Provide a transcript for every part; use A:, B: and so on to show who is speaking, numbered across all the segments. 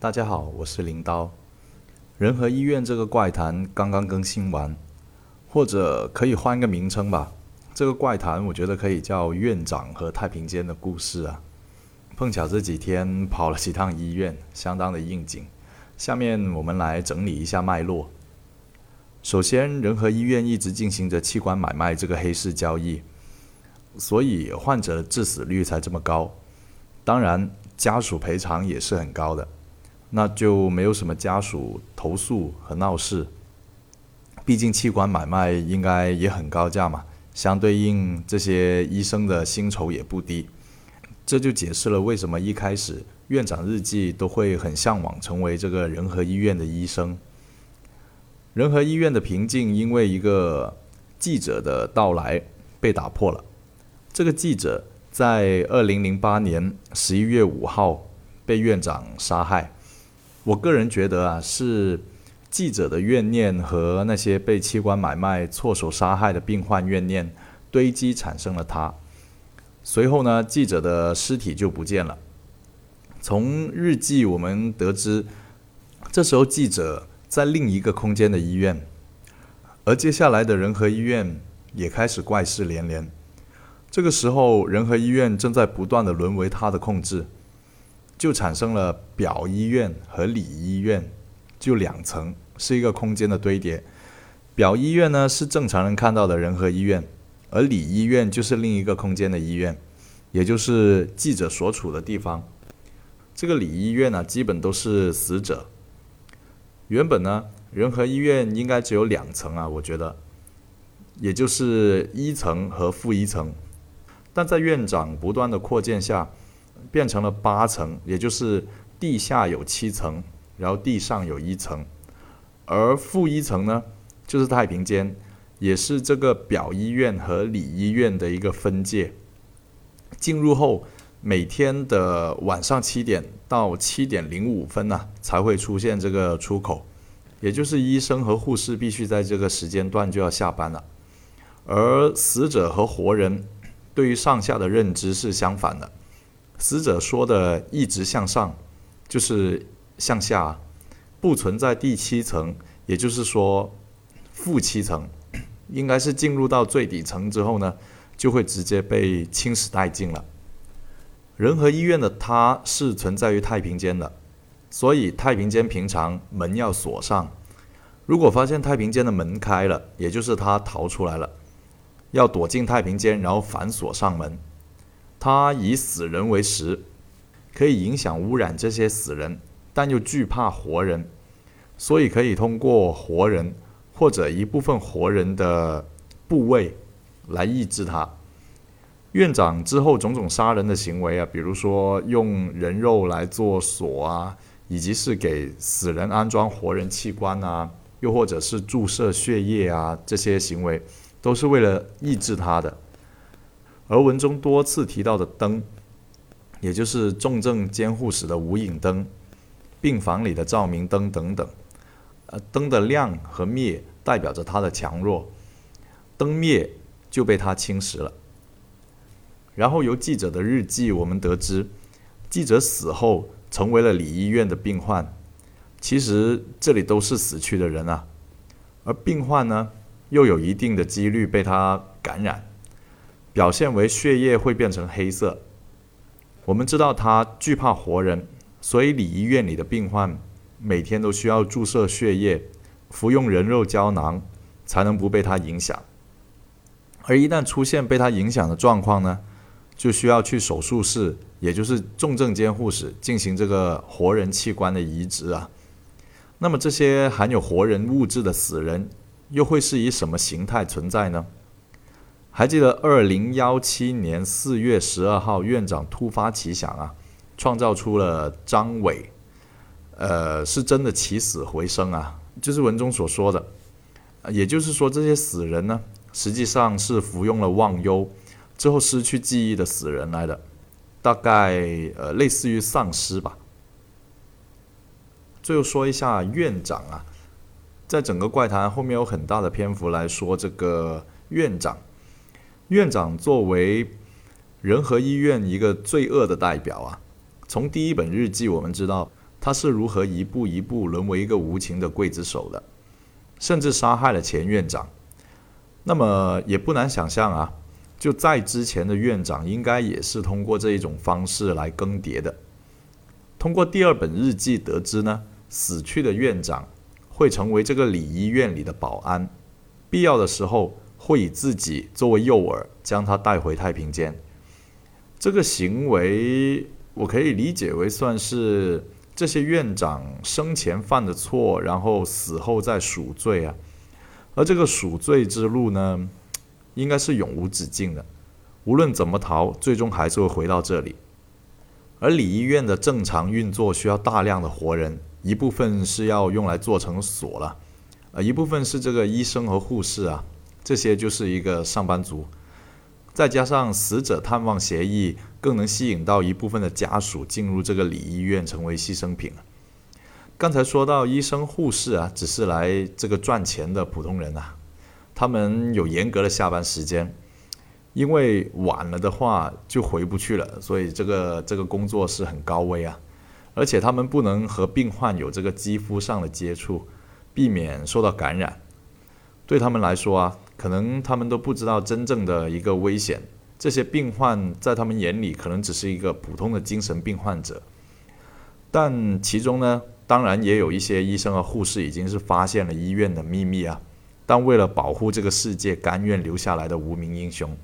A: 大家好，我是林刀。仁和医院这个怪谈刚刚更新完，或者可以换个名称吧。这个怪谈我觉得可以叫院长和太平间的故事啊。碰巧这几天跑了几趟医院，相当的应景。下面我们来整理一下脉络。首先，仁和医院一直进行着器官买卖这个黑市交易，所以患者的致死率才这么高。当然，家属赔偿也是很高的，那就没有什么家属投诉和闹事。毕竟器官买卖应该也很高价嘛，相对应这些医生的薪酬也不低。这就解释了为什么一开始院长日记都会很向往成为这个仁和医院的医生。仁和医院的平静因为一个记者的到来被打破了。这个记者在二零零八年十一月五号被院长杀害。我个人觉得啊，是记者的怨念和那些被器官买卖错手杀害的病患怨念堆积，产生了他。随后呢，记者的尸体就不见了。从日记我们得知，这时候记者。在另一个空间的医院，而接下来的仁和医院也开始怪事连连。这个时候，仁和医院正在不断的沦为他的控制，就产生了表医院和里医院，就两层，是一个空间的堆叠。表医院呢是正常人看到的仁和医院，而里医院就是另一个空间的医院，也就是记者所处的地方。这个里医院呢，基本都是死者。原本呢，仁和医院应该只有两层啊，我觉得，也就是一层和负一层，但在院长不断的扩建下，变成了八层，也就是地下有七层，然后地上有一层，而负一层呢，就是太平间，也是这个表医院和里医院的一个分界。进入后，每天的晚上七点。到七点零五分呢，才会出现这个出口，也就是医生和护士必须在这个时间段就要下班了。而死者和活人对于上下的认知是相反的，死者说的一直向上，就是向下，不存在第七层，也就是说负七层，应该是进入到最底层之后呢，就会直接被侵蚀殆尽了。仁和医院的它是存在于太平间的，所以太平间平常门要锁上。如果发现太平间的门开了，也就是他逃出来了，要躲进太平间，然后反锁上门。他以死人为食，可以影响污染这些死人，但又惧怕活人，所以可以通过活人或者一部分活人的部位来抑制它。院长之后种种杀人的行为啊，比如说用人肉来做锁啊，以及是给死人安装活人器官啊，又或者是注射血液啊，这些行为都是为了抑制他的。而文中多次提到的灯，也就是重症监护室的无影灯、病房里的照明灯等等，呃，灯的亮和灭代表着他的强弱，灯灭就被他侵蚀了。然后由记者的日记，我们得知，记者死后成为了里医院的病患。其实这里都是死去的人啊，而病患呢，又有一定的几率被他感染，表现为血液会变成黑色。我们知道他惧怕活人，所以里医院里的病患每天都需要注射血液，服用人肉胶囊，才能不被他影响。而一旦出现被他影响的状况呢？就需要去手术室，也就是重症监护室进行这个活人器官的移植啊。那么这些含有活人物质的死人，又会是以什么形态存在呢？还记得二零幺七年四月十二号，院长突发奇想啊，创造出了张伟，呃，是真的起死回生啊，就是文中所说的。也就是说，这些死人呢，实际上是服用了忘忧。之后失去记忆的死人来的，大概呃类似于丧尸吧。最后说一下院长啊，在整个怪谈后面有很大的篇幅来说这个院长。院长作为仁和医院一个罪恶的代表啊，从第一本日记我们知道，他是如何一步一步沦为一个无情的刽子手的，甚至杀害了前院长。那么也不难想象啊，就在之前的院长应该也是通过这一种方式来更迭的。通过第二本日记得知呢，死去的院长会成为这个礼医院里的保安，必要的时候会以自己作为诱饵，将他带回太平间。这个行为我可以理解为算是这些院长生前犯的错，然后死后再赎罪啊。而这个赎罪之路呢，应该是永无止境的，无论怎么逃，最终还是会回到这里。而礼医院的正常运作需要大量的活人，一部分是要用来做成锁了，呃，一部分是这个医生和护士啊，这些就是一个上班族。再加上死者探望协议，更能吸引到一部分的家属进入这个礼医院成为牺牲品。刚才说到医生护士啊，只是来这个赚钱的普通人啊，他们有严格的下班时间，因为晚了的话就回不去了，所以这个这个工作是很高危啊，而且他们不能和病患有这个肌肤上的接触，避免受到感染。对他们来说啊，可能他们都不知道真正的一个危险，这些病患在他们眼里可能只是一个普通的精神病患者，但其中呢。当然，也有一些医生和护士已经是发现了医院的秘密啊，但为了保护这个世界，甘愿留下来的无名英雄，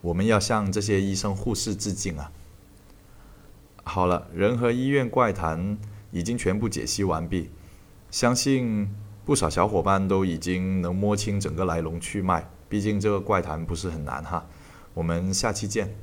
A: 我们要向这些医生护士致敬啊！好了，人和医院怪谈已经全部解析完毕，相信不少小伙伴都已经能摸清整个来龙去脉。毕竟这个怪谈不是很难哈，我们下期见。